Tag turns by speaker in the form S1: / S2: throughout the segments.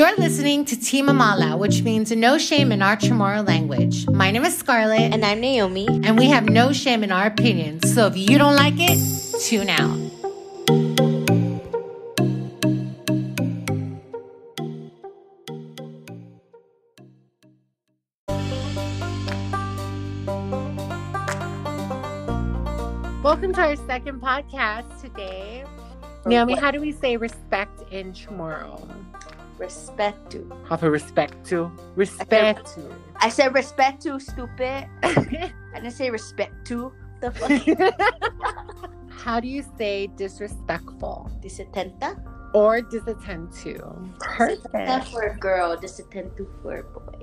S1: You're listening to Team Amalao, which means no shame in our Chamorro language. My name is Scarlett.
S2: And I'm Naomi.
S1: And we have no shame in our opinions. So if you don't like it, tune out. Welcome to our second podcast today. Naomi, how do we say respect in Chamorro?
S2: Respeto.
S1: Have a respect to? Respect to.
S2: I said respect to, stupid. I didn't say respect to. The fuck?
S1: How do you say disrespectful
S2: Desatenta?
S1: or disattend to?
S2: Desatenta for a girl, desatento for a boy.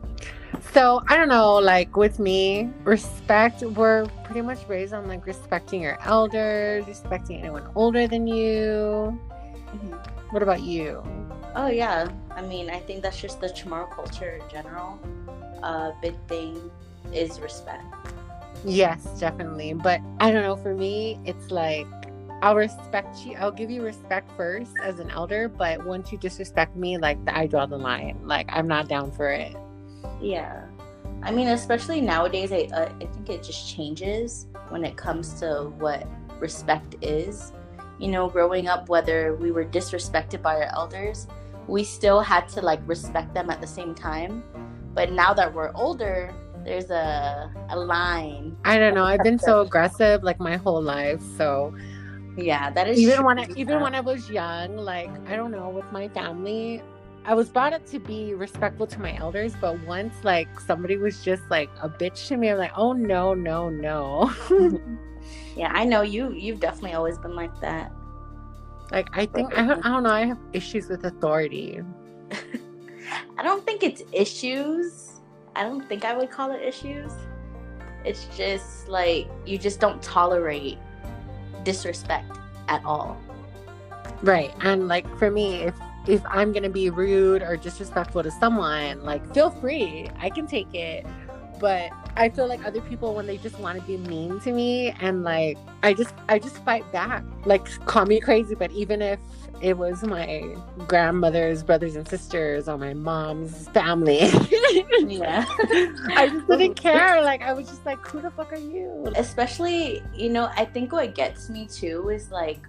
S1: So I don't know, like with me, respect, we're pretty much raised on like respecting your elders, respecting anyone older than you. Mm-hmm. What about you?
S2: Oh yeah, I mean, I think that's just the Chamorro culture in general. Uh, big thing is respect.
S1: Yes, definitely. But I don't know, for me, it's like I'll respect you. I'll give you respect first as an elder, but once you disrespect me, like I draw the line. Like I'm not down for it.
S2: Yeah, I mean, especially nowadays, I uh, I think it just changes when it comes to what respect is. You know, growing up, whether we were disrespected by our elders, we still had to like respect them at the same time. But now that we're older, there's a a line.
S1: I don't know. I've been so aggressive like my whole life. So
S2: Yeah, that is
S1: even when I, even when I was young, like I don't know, with my family, I was brought up to be respectful to my elders. But once like somebody was just like a bitch to me, I'm like, oh no, no, no.
S2: yeah, I know you. You've definitely always been like that.
S1: Like I think I don't, I don't know. I have issues with authority.
S2: I don't think it's issues. I don't think I would call it issues. It's just like you just don't tolerate disrespect at all.
S1: Right. And like for me, if if I'm gonna be rude or disrespectful to someone, like feel free. I can take it. But I feel like other people when they just want to be mean to me and like I just I just fight back. Like call me crazy, but even if it was my grandmother's brothers and sisters or my mom's family.
S2: Yeah.
S1: I just didn't care. Like I was just like, who the fuck are you?
S2: Especially, you know, I think what gets me too is like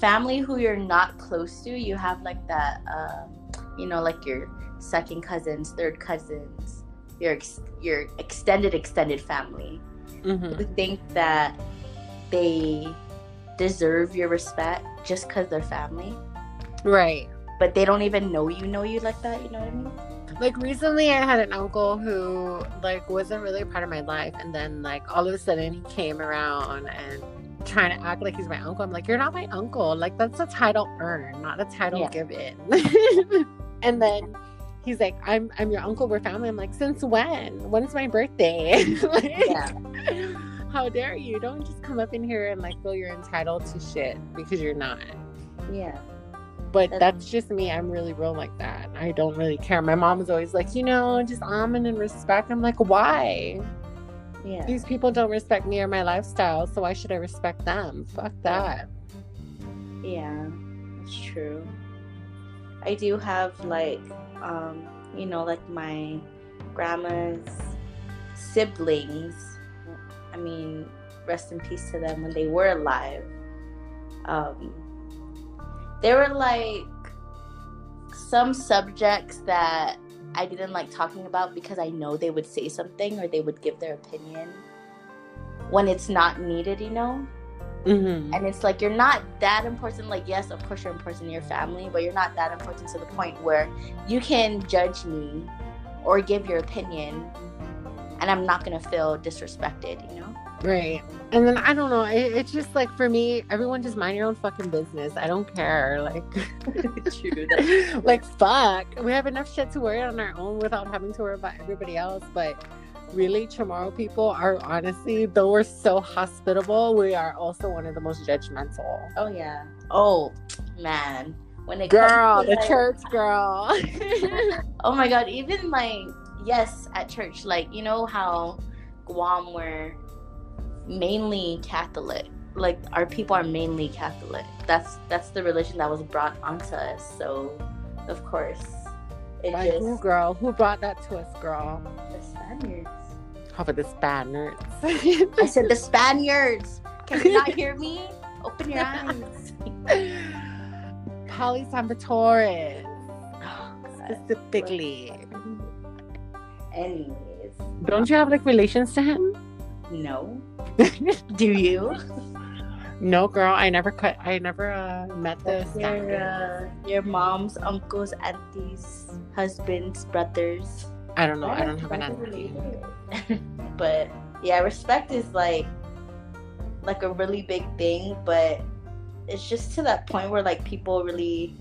S2: family who you're not close to. You have like that, um, you know, like your second cousins, third cousins, your ex- your extended extended family.
S1: Mhm.
S2: who think that they deserve your respect just because they're family,
S1: Right.
S2: but they don't even know you know you like that. You know what I mean?
S1: Like recently, I had an uncle who like wasn't really a part of my life, and then like all of a sudden he came around and trying to act like he's my uncle. I'm like, you're not my uncle. Like that's a title earned, not a title
S2: Yeah.
S1: given. and then he's like, I'm I'm your uncle. We're family. I'm like, since when? When's my birthday? like,
S2: Yeah.
S1: How dare you? Don't just come up in here and like feel you're entitled to shit because you're not.
S2: Yeah.
S1: But
S2: That's-
S1: that's just me. I'm really real like that. I don't really care. My mom is always like, you know, just almond and respect. I'm like, why?
S2: Yeah.
S1: These people don't respect me or my lifestyle, so why should I respect them? Fuck that.
S2: Yeah. That's true. I do have like, um, you know, like my grandma's siblings. I mean, rest in peace to them when they were alive. Um, there were like some subjects that I didn't like talking about because I know they would say something or they would give their opinion when it's not needed, you know?
S1: Mm-hmm.
S2: And it's like you're not that important. Like, yes, of course you're important in your family, but you're not that important to the point where you can judge me or give your opinion and I'm not gonna feel disrespected, you know?
S1: Right. And then I don't know. It, it's just like for me, everyone just mind your own fucking business. I don't care. Like,
S2: True.
S1: Like fuck. We have enough shit to worry on our own without having to worry about everybody else. But really, Chamorro people are honestly, though we're so hospitable, we are also one of the most judgmental.
S2: Oh yeah. Oh man. When it
S1: Girl, the
S2: like-
S1: church girl.
S2: Oh my god, even like yes, at church, like you know how Guam were mainly Catholic. Like our people are mainly Catholic. That's that's the religion that was brought onto us. So of course It just
S1: who, girl? Who brought that to us, girl?
S2: the Spaniards.
S1: How about the Spaniards?
S2: I said the Spaniards. Can you not hear me? Open your eyes.
S1: Pale' San
S2: Vitores, Oh,
S1: specifically.
S2: Anyways,
S1: Don't you have like relations to him?
S2: no. Do you?
S1: no, girl. I never cut. I never uh, met the
S2: Your, uh, your mom's uncles, aunties, husbands, brothers.
S1: I don't know. I don't have an
S2: answer. but yeah, respect is like like a really big thing, but it's just to that point where like people really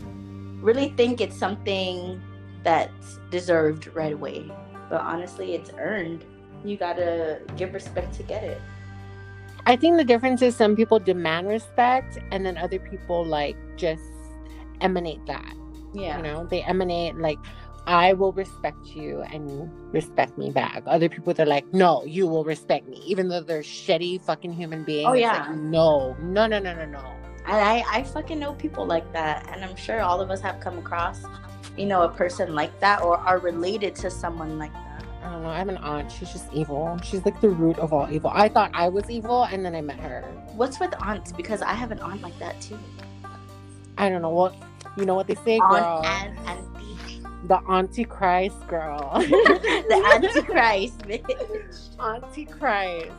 S2: really think it's something that's deserved right away. But honestly, it's earned. You gotta give respect to get it.
S1: I think the difference is some people demand respect, and then other people like just emanate that.
S2: Yeah.
S1: You know, they emanate like, I will respect you and you respect me back. Other people, they're like, no, you will respect me, even though they're shitty fucking human beings.
S2: Oh, yeah.
S1: like, no, no, no, no, no, no.
S2: And I, I fucking know people like that. And I'm sure all of us have come across, you know, a person like that or are related to someone like that.
S1: I don't know. I have an aunt. She's just evil. She's like the root of all evil. I thought I was evil, and then I met her.
S2: What's with aunts? Because I have an aunt like that too.
S1: I don't know what. You know what they say, girl?
S2: Aunt and auntie.
S1: The Antichrist girl.
S2: the Antichrist, bitch.
S1: Auntie Christ.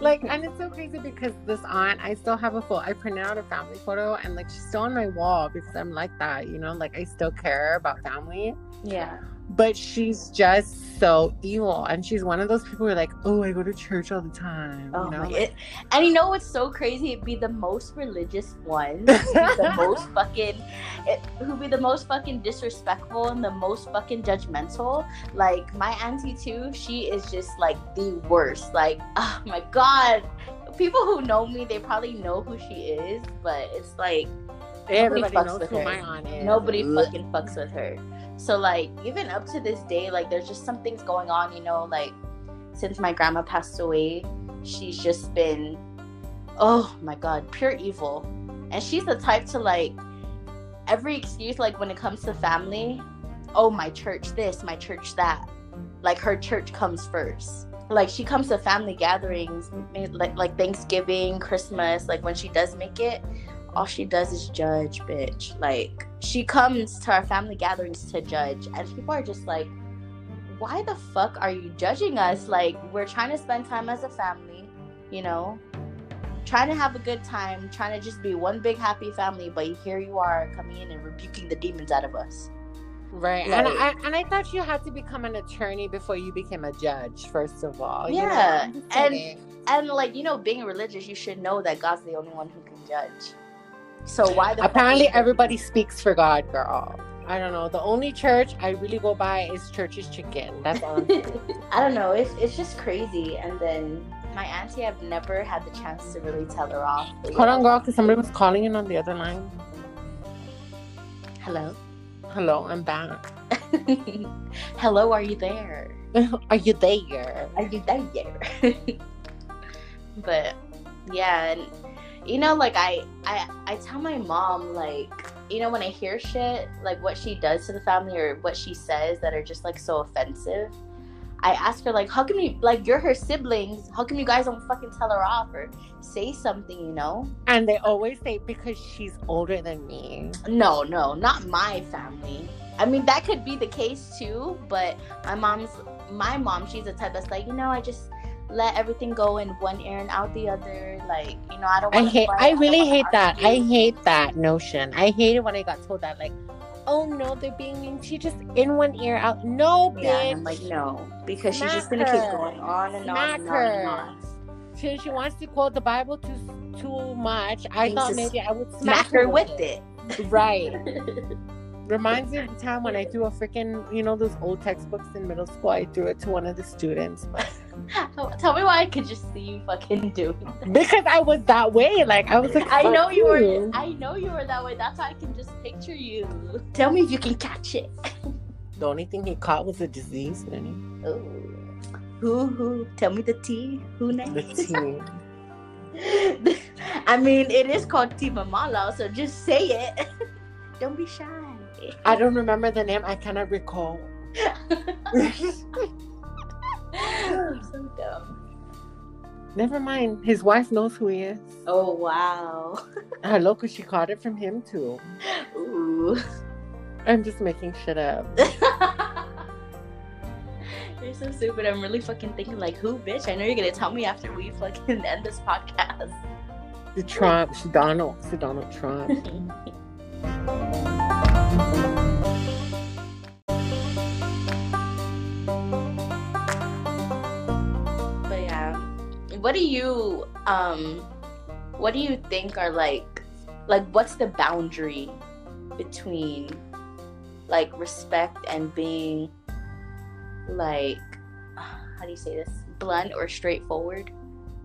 S1: Like, and it's so crazy because this aunt, I still have a photo. I printed out a family photo, and like she's still on my wall because I'm like that, you know. Like I still care about family,
S2: Yeah.
S1: But she's just so evil, and she's one of those people who are like, "Oh, I go to church all the time,"
S2: Oh
S1: you know.
S2: my it, and you know what's so crazy? It'd be the most religious one, the most fucking, it, who'd be the most fucking disrespectful and the most fucking judgmental. Like my auntie too, she is just like the worst. Like, oh my god, people who know me, they probably know who she is, but it's like
S1: Everybody
S2: fucks
S1: knows
S2: with
S1: who
S2: her.
S1: my aunt is.
S2: nobody fucking fucks with her. So like even up to this day, like there's just some things going on, you know, like since my grandma passed away, she's just been oh my god, pure evil. And she's the type to like every excuse like when it comes to family, oh my church this, my church that. Like her church comes first. Like she comes to family gatherings, like like Thanksgiving, Christmas, like when she does make it, all she does is judge, bitch. Like she comes to our family gatherings to judge, and people are just like, "Why the fuck are you judging us? Like we're trying to spend time as a family, you know, trying to have a good time, trying to just be one big happy family, but here you are coming in and rebuking the demons out of us."
S1: Right. And I and I thought you had to become an attorney before you became a judge, first of all. you know?
S2: Yeah, and- And like you know, being religious, you should know that God's the only one who can judge. So why the
S1: apparently
S2: is-
S1: everybody speaks for God, girl. I don't know. The only church I really go by is Church's Chicken. That's all. I'm saying.
S2: I don't know. It's it's just crazy. And then my auntie, I've never had the chance to really tell her off.
S1: Hold on, girl, because somebody was calling in on the other line.
S2: Hello.
S1: Hello, I'm back.
S2: Hello, are you there?
S1: Are you there?
S2: Are you there? but yeah, and you know, like I, I, I tell my mom like, you know, when I hear shit like what she does to the family or what she says that are just like so offensive. I ask her like, how come you like you're her siblings? How come you guys don't fucking tell her off or say something? You know?
S1: And they always say because she's older than me.
S2: No, no, not my family. I mean, that could be the case too, but my mom's my mom, she's the type that's like, you know, I just let everything go in one ear and out the other. Like, you know, I don't.
S1: I hate. I really hate that. I hate that notion. I hate it when I got told that. Like, oh no, they're being mean. She just in one ear out. No,
S2: Yeah, and. I'm like, no, because she's just gonna keep going on and on
S1: Smack
S2: and on and
S1: her.
S2: on.
S1: Since she wants to quote the Bible too too much, I thought maybe I would
S2: Smack her with it.
S1: Right. Reminds me of the time when I threw a freaking, you know, those old textbooks in middle school. I threw it to one of the students
S2: Tell me why I could just see you fucking doing that.
S1: because I was that way. Like I was like,
S2: I know you were. I know you were that way. That's why I can just picture you. Tell me if you can catch it.
S1: The only thing he caught was a disease, Lenny.
S2: Ooh. Who who? Tell me the tea. Who
S1: The
S2: next?
S1: tea.
S2: I mean, it is called Team Amalao, so just say it. Don't be shy.
S1: I don't remember the name. I cannot recall.
S2: I'm so dumb.
S1: Never mind. His wife knows who he is.
S2: Oh wow.
S1: Hello, because she caught it from him too.
S2: Ooh.
S1: I'm just making shit up.
S2: You're so stupid. I'm really fucking thinking like, who, bitch? I know you're gonna tell me after we fucking end this podcast.
S1: The Trump, Donald, Donald Trump.
S2: Do you um, what do you think are like, like what's the boundary between like respect and being like, how do you say this, blunt or straightforward?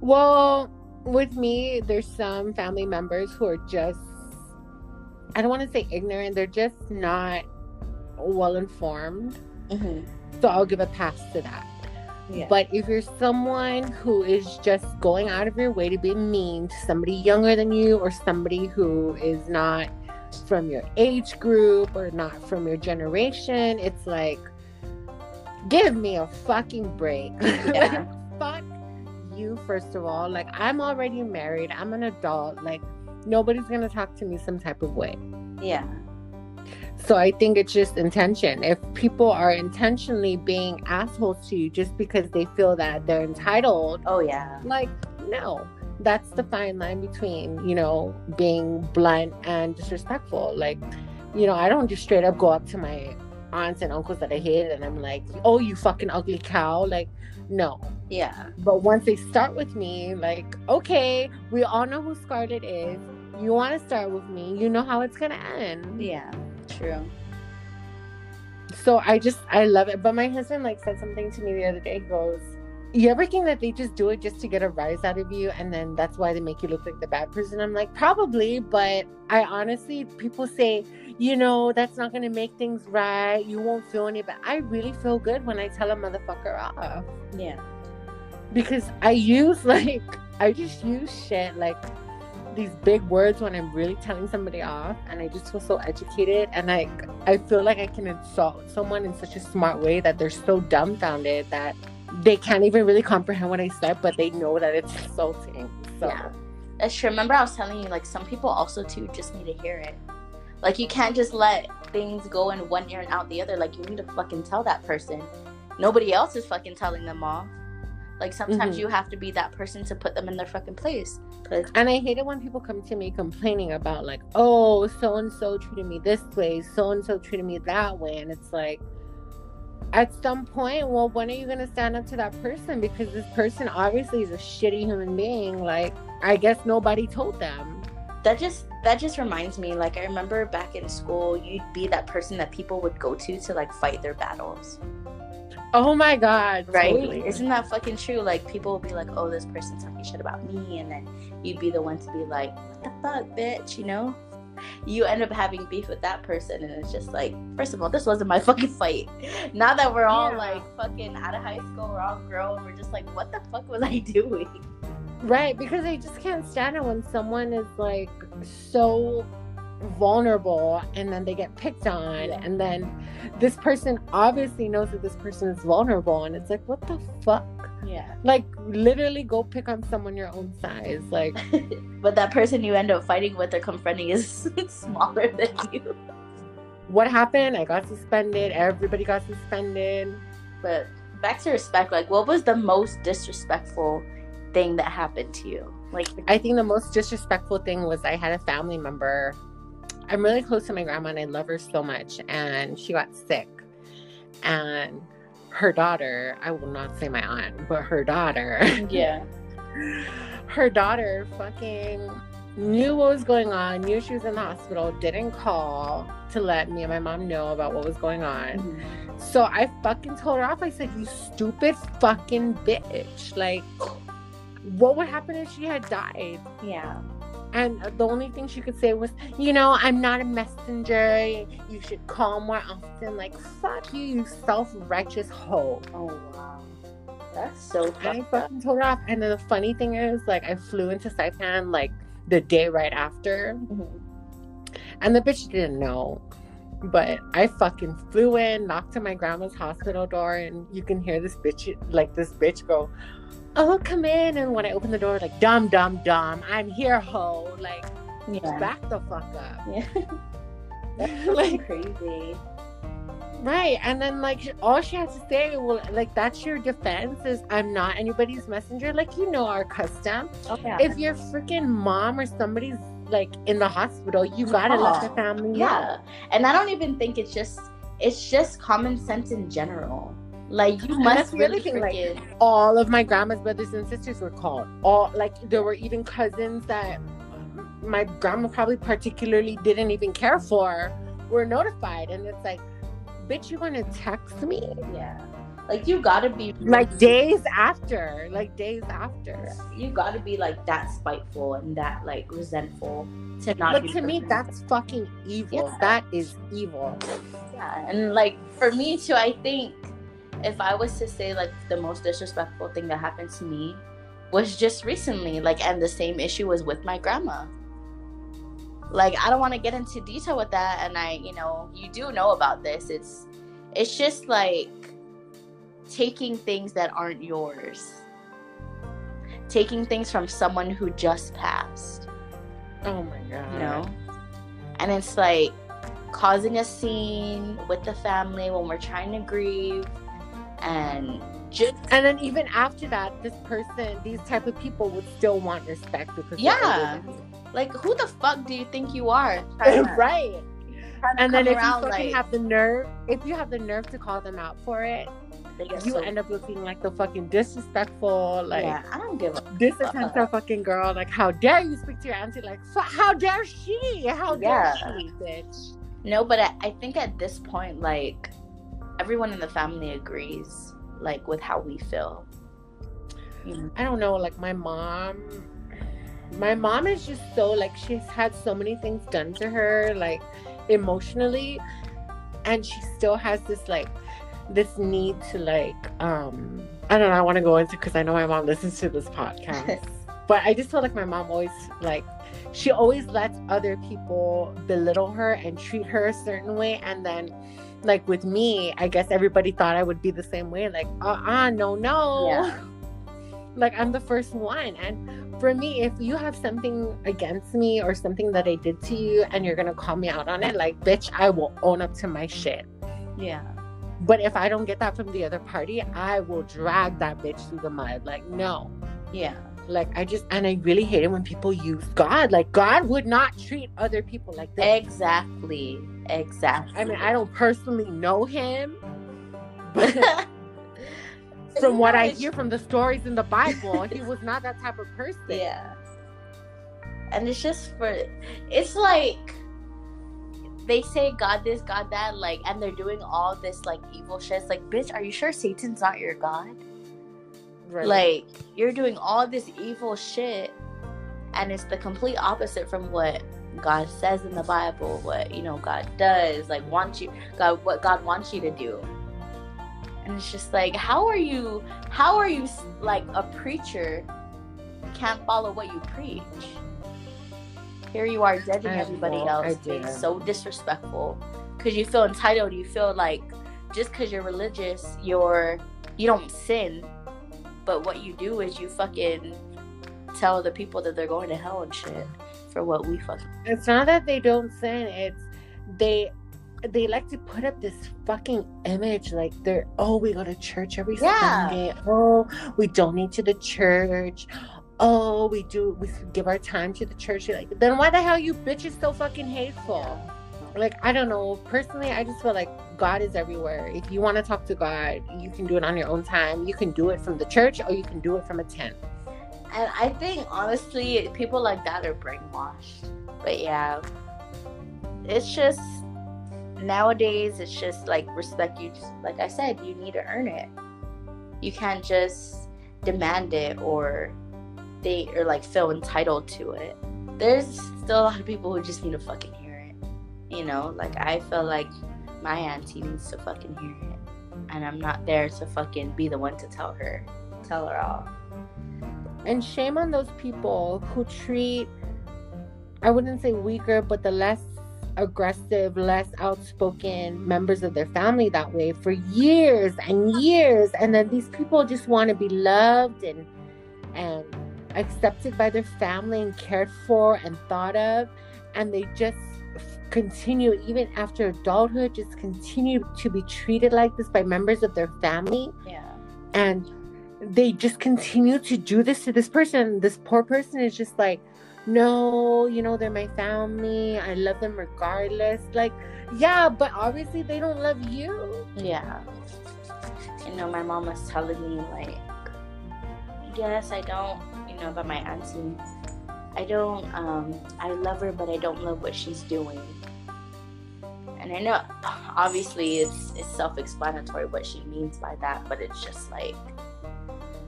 S1: Well, with me, there's some family members who are just, I don't want to say ignorant, they're just not well informed.
S2: Mm-hmm.
S1: So I'll give a pass to that.
S2: Yeah.
S1: But if you're someone who is just going out of your way to be mean to somebody younger than you or somebody who is not from your age group or not from your generation, it's like, give me a fucking break.
S2: Yeah.
S1: Fuck you, first of all. Like, I'm already married, I'm an adult. Like, nobody's gonna talk to me some type of way.
S2: yeah.
S1: So I think it's just intention. If people are intentionally being assholes to you just because they feel that they're entitled,
S2: Oh yeah.
S1: like, no. That's the fine line between, you know, being blunt and disrespectful. Like, you know, I don't just straight up go up to my aunts and uncles that I hate and I'm like, oh, you fucking ugly cow. Like, no.
S2: Yeah.
S1: But once they start with me, like, okay, we all know who Scarlett is. You want to start with me. You know how it's going to end.
S2: Yeah. True.
S1: So I just I love it. But my husband like said something to me the other day. He goes, You ever think that they just do it just to get a rise out of you and then that's why they make you look like the bad person? I'm like, probably, but I honestly people say, you know, that's not gonna make things right. You won't feel any bad. I really feel good when I tell a motherfucker off.
S2: Yeah.
S1: Because I use like I just use shit like these big words when I'm really telling somebody off and I just feel so educated and I I feel like I can insult someone in such a smart way that they're so dumbfounded that they can't even really comprehend what I said but they know that it's insulting. So
S2: Yeah. Uh, That's true. Remember, I was telling you, like, some people also, too, just need to hear it. Like, you can't just let things go in one ear and out the other. Like, you need to fucking tell that person. Nobody else is fucking telling them off. Like, sometimes
S1: Mhm.
S2: you have to be that person to put them in their fucking place.
S1: And I hate it when people come to me complaining about like, oh, so and so treated me this way, so and so treated me that way, and it's like, at some point, well, when are you gonna stand up to that person? Because this person obviously is a shitty human being. Like, I guess nobody told them.
S2: that just that just reminds me like i remember back in school you'd be that person that people would go to to like fight their battles
S1: Oh my god,
S2: right.
S1: totally.
S2: isn't that fucking true? Like people will be like oh this person's talking shit about me and then you'd be the one to be like what the fuck bitch you know? You end up having beef with that person and it's just like first of all this wasn't my fucking fight. Now that we're all
S1: Yeah.
S2: like fucking out of high school we're all grown we're just like what the fuck was i doing?
S1: Right, because I just can't stand it when someone is like so vulnerable and then they get picked on
S2: Yeah.
S1: and then this person obviously knows that this person is vulnerable and it's like what the fuck?
S2: yeah
S1: Like literally go pick on someone your own size. Like
S2: but that person you end up fighting with or confronting is smaller than you
S1: what happened? I got suspended. Everybody got suspended.
S2: But back to respect, like what was the most disrespectful thing that happened to you? Like
S1: I think the most disrespectful thing was I had a family member. I'm really close to my grandma and I love her so much. And she got sick. And her daughter, I will not say my aunt, but her daughter,
S2: Yeah.
S1: her daughter fucking knew what was going on, knew she was in the hospital, didn't call to let me and my mom know about what was going on. Mm-hmm. So I fucking told her off. I said, You stupid fucking bitch. Like, what would happen if she had died?
S2: Yeah.
S1: And the only thing she could say was, you know, I'm not a messenger. You should call more often. Like, fuck you, you self righteous hoe.
S2: Oh wow. That's so
S1: And I fucking told her off. And then the funny thing is, like, I flew into Saipan like the day right after,
S2: Mhm.
S1: and the bitch didn't know. But I fucking flew in, knocked on my grandma's hospital door, and you can hear this bitch, like this bitch, go, "Oh, come in!" And when I open the door, like, "Dumb, dumb, dumb, I'm here, ho!" Like,
S2: Yeah.
S1: back the fuck up.
S2: Yeah. That's
S1: Like-
S2: crazy.
S1: Right. And then like all she had to say, well, like that's your defense is I'm not anybody's messenger. Like you know our custom.
S2: Oh, yeah.
S1: If your freaking mom or somebody's like in the hospital, you gotta let the oh, family know.
S2: yeah. And I don't even think it's just it's just common sense in general. Like you must
S1: that's the other
S2: really
S1: thing, like, All of my grandma's brothers and sisters were called. All like there were even cousins that my grandma probably particularly didn't even care for were notified. And it's like, bitch, you gonna text me?
S2: yeah. Like you gotta be
S1: Like days after. Like days after.
S2: you gotta be like that spiteful and that like resentful to not
S1: But
S2: be
S1: to me, that's fucking evil.
S2: Yeah.
S1: That is evil.
S2: Yeah, and like for me too, I think if I was to say like the most disrespectful thing that happened to me was just recently, like, and the same issue was with my grandma. Like, I don't want to get into detail with that, and I, you know, you do know about this. It's, it's just like taking things that aren't yours, taking things from someone who just passed
S1: Oh my god.
S2: you know and it's like causing a scene with the family when we're trying to grieve and just
S1: And then even after that, this person, these type of people would still want respect because
S2: Yeah. like who the fuck do you think you are
S1: you.
S2: Trying to-
S1: right. And then if you fucking
S2: like,
S1: have the nerve, if you have the nerve to call them out for it, you
S2: so-
S1: end up looking like the fucking disrespectful, like
S2: yeah i don't give a
S1: disattentive fucking girl. Like, how dare you speak to your auntie? Like, how dare she? How dare
S2: Yeah.
S1: she, bitch?
S2: no but I, I think at this point like everyone in the family agrees like with how we feel?
S1: I don't know, like my mom my mom is just so like she's had so many things done to her like emotionally and she still has this like this need to like um I don't know, I want to go into because I know my mom listens to this podcast. but I just feel like my mom always like she always lets other people belittle her and treat her a certain way and then like with me, I guess everybody thought I would be the same way. Like, uh uh no, no.
S2: Yeah.
S1: Like I'm the first one. And for me, if you have something against me or something that I did to you and you're gonna call me out on it, like bitch, I will own up to my shit.
S2: yeah
S1: But if I don't get that from the other party, I will drag that bitch through the mud. Like, no.
S2: yeah
S1: Like I just and I really hate it when people use God. Like God would not treat other people like this.
S2: exactly exactly
S1: I mean, I don't personally know him, but from what I hear from the stories in the Bible, he was not that type of person.
S2: Yeah. And it's just for it's like they say God this, God that, like, and they're doing all this like evil shit. It's like, bitch, are you sure Satan's not your God?
S1: Right.
S2: Like, you're doing all this evil shit, and it's the complete opposite from what God says in the Bible, what you know God does, like wants you God what God wants you to do. And it's just like, how are you how are you like a preacher can't follow what you preach? Here you are judging everybody else, being so disrespectful because you feel entitled. You feel like just because you're religious, you're you don't sin, but what you do is you fucking tell the people that they're going to hell and shit for what we fucking
S1: it's not that they don't sin, it's they they like to put up this fucking image like they're oh we go to church every
S2: Yeah.
S1: Sunday. Oh, we donate to the church. Oh, we do we give our time to the church. You're like then why the hell you bitches so fucking hateful? Like I don't know. Personally, I just feel like God is everywhere. If you want to talk to God, you can do it on your own time. You can do it from the church or you can do it from a tent.
S2: And I think honestly, people like that are brainwashed. But yeah, it's just nowadays. It's just like respect. You just like I said, you need to earn it. You can't just demand it or they or like feel entitled to it. There's still a lot of people who just need to fucking. You know, like I feel like my auntie needs to fucking hear it, and I'm not there to fucking be the one to tell her, tell her all.
S1: And shame on those people who treat, I wouldn't say weaker, but the less aggressive, less outspoken members of their family that way for years and years. And then these people just want to be loved and and accepted by their family and cared for and thought of. And they just continue, even after adulthood, just continue to be treated like this by members of their family.
S2: Yeah.
S1: And they just continue to do this to this person. This poor person is just like, no, you know, they're my family. I love them regardless. Like, yeah, but obviously they don't love you.
S2: Yeah. You know, my mom was telling me, like, yes, I don't, you know, but my auntie. I don't, um, I love her, but I don't love what she's doing. And I know, obviously, it's, it's self explanatory what she means by that, but it's just like,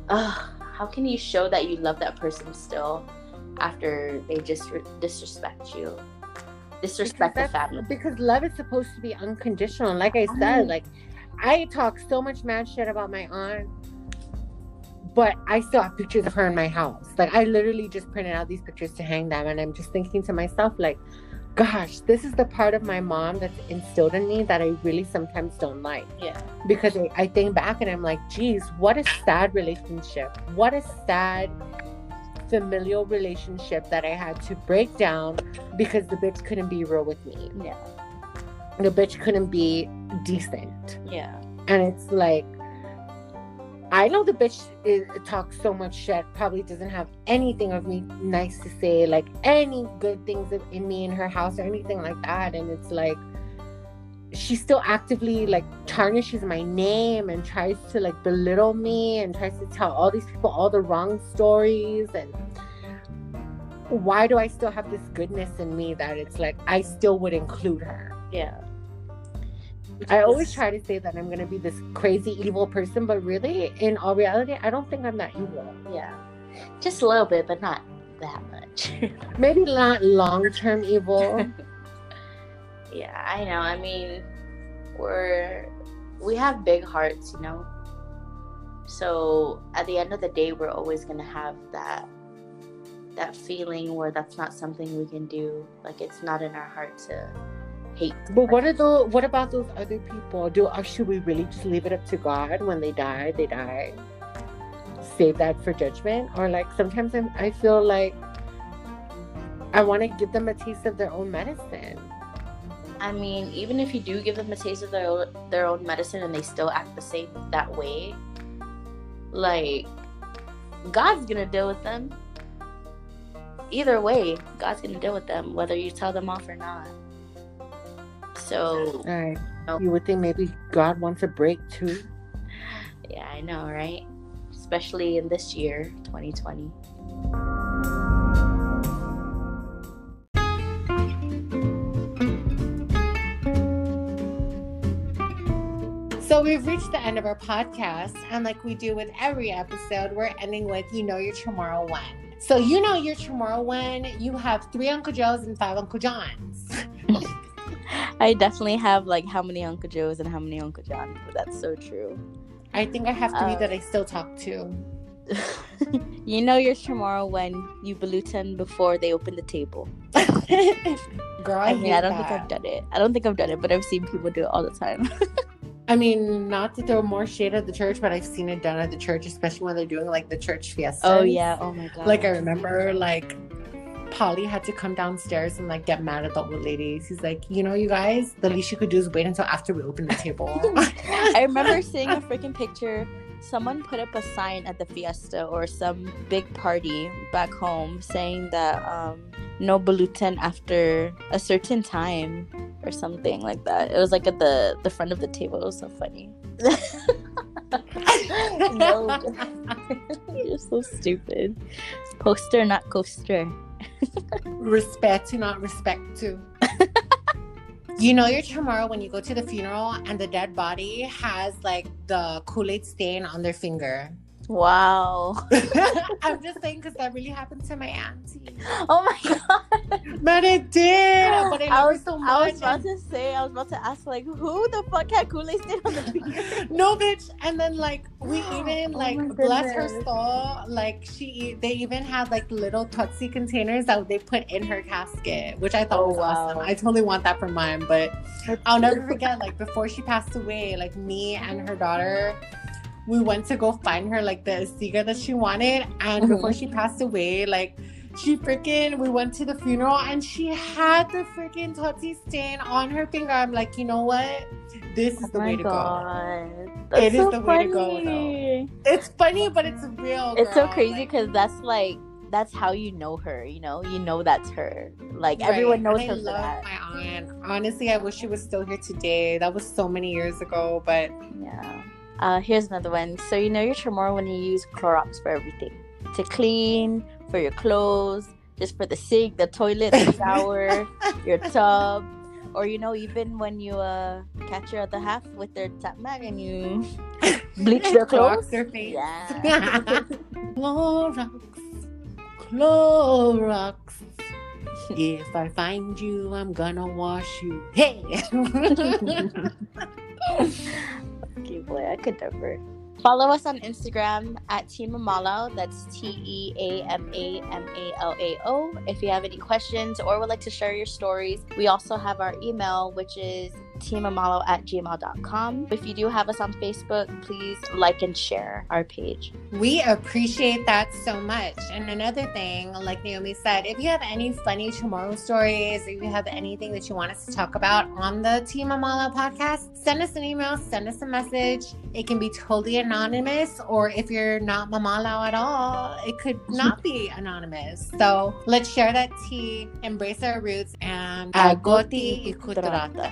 S2: ugh, how can you show that you love that person still after they just re- disrespect you? Disrespect the family.
S1: Because love is supposed to be unconditional. Like I said,
S2: Mhm.
S1: like I talk so much mad shit about my aunt, but I still have pictures of her in my house. Like I literally just printed out these pictures to hang them, and I'm just thinking to myself, like, gosh, this is the part of my mom that's instilled in me that I really sometimes don't like.
S2: Yeah.
S1: Because I, I think back and I'm like, geez, what a sad relationship. What a sad familial relationship that I had to break down because the bitch couldn't be real with me
S2: Yeah.
S1: the bitch couldn't be decent.
S2: Yeah.
S1: And it's like, I know the bitch is, talks so much shit, probably doesn't have anything of me nice to say, like any good things in me in her house or anything like that. And it's like, she still actively like tarnishes my name and tries to like belittle me and tries to tell all these people all the wrong stories and why do I still have this goodness in me that it's like I still would include her?
S2: Yeah.
S1: I always try to say that I'm gonna be this crazy evil person, but really, in all reality, I don't think I'm that evil.
S2: Yeah. Just a little bit, but not that much.
S1: Maybe not long term evil.
S2: yeah, I know. I mean, we're we have big hearts, you know. So at the end of the day, we're always gonna have that that feeling where that's not something we can do. Like it's not in our heart to hate.
S1: but what are the what about those other people? Do or should we really just leave it up to God when they die? They die. Save that for judgment, or like sometimes I'm, I feel like I want to give them a taste of their own medicine.
S2: I mean, even if you do give them a taste of their own, their own medicine and they still act the same that way, like God's gonna deal with them. Either way, God's gonna deal with them, whether you tell them off or not. So
S1: All right.
S2: No.
S1: You would think maybe God wants a break too.
S2: yeah, I know, right? Especially in this year, 2020.
S1: So we've reached the end of our podcast, and like we do with every episode, we're ending with "You know you're Chamorro when." So you know you're Chamorro when you have three Uncle Joes and five Uncle Johns.
S2: I definitely have like how many Uncle Joes and how many Uncle Johns, but that's so true.
S1: I think I have three
S2: Uh,
S1: that I still talk to.
S2: you know you're Chamorro when you gluten before they open the table.
S1: Girl, I,
S2: I mean, I don't
S1: that.
S2: think I've done it. I don't think I've done it, but I've seen people do it all the time.
S1: I mean, not to throw more shade at the church, but I've seen it done at the church, especially when they're doing like the church fiesta.
S2: oh yeah. Oh my god.
S1: Like I remember, like Pale' had to come downstairs and like get mad at the old ladies. He's like, you know, you guys, the least you could do is wait until after we open the table.
S2: I remember seeing a freaking picture. Someone put up a sign at the fiesta or some big party back home saying that um, no gluten after a certain time or something like that. It was like at the the front of the table. It was so funny. no, you're so stupid. Poster, not coaster.
S1: Respect to not respect to. you know you're Chamorro when you go to the funeral and the dead body has like the Kool-Aid stain on their finger.
S2: Wow.
S1: I'm just saying because that really happened to my auntie.
S2: Oh my god.
S1: But it did. But I,
S2: I was
S1: her so
S2: I was
S1: much.
S2: about to say I was about to ask like who the fuck had Kool-Aid stain on the finger?
S1: no bitch and then like we even
S2: Oh
S1: like
S2: my
S1: bless her
S2: goodness.
S1: soul like she e, they even had like little tootsie containers that they put in her casket which i thought
S2: Oh,
S1: was awesome i totally want that for mine but i'll never forget like before she passed away like me and her daughter we went to go find her like the Asiga that she wanted and
S2: Mhm.
S1: before she passed away like she freaking we went to the funeral and she had the freaking tootsie stain on her finger i'm like you know what this is
S2: Oh
S1: the way to go.
S2: That's
S1: It is
S2: so
S1: the way to go, though. It's funny, but it's real.
S2: It's so crazy
S1: Like,
S2: because that's like that's how you know her. You know, you know that's her. Like
S1: right.
S2: everyone knows
S1: And
S2: her
S1: I love
S2: that.
S1: my aunt. Honestly, I wish she was still here today. That was so many years ago, but
S2: Yeah. Uh, here's another one. So you know you're Chamorro when you use Clorox for everything, to clean, for your clothes, just for the sink, the toilet, the shower, your tub, or you know even when you uh catch your other half with their tap mag and you bleach their
S1: Clorox
S2: clothes.
S1: their face.
S2: Yeah.
S1: Clorox, Clorox. If I find you, I'm gonna wash you. Hey.
S2: Boy, I could never. Follow us on Instagram at Team Amalao. That's T E A M A M A L A O. If you have any questions or would like to share your stories, we also have our email, which is teamamalao at gmail.com. If you do have us on Facebook, please like and share our page.
S1: We appreciate that so much. And another thing, like Naomi said, if you have any funny Chamorro stories, if you have anything that you want us to talk about on the Team Amalao podcast, send us an email, send us a message. It can be totally anonymous, or if you're not Mamala at all, it could not be anonymous. So let's share that tea, embrace our roots, and agoti ikutrata.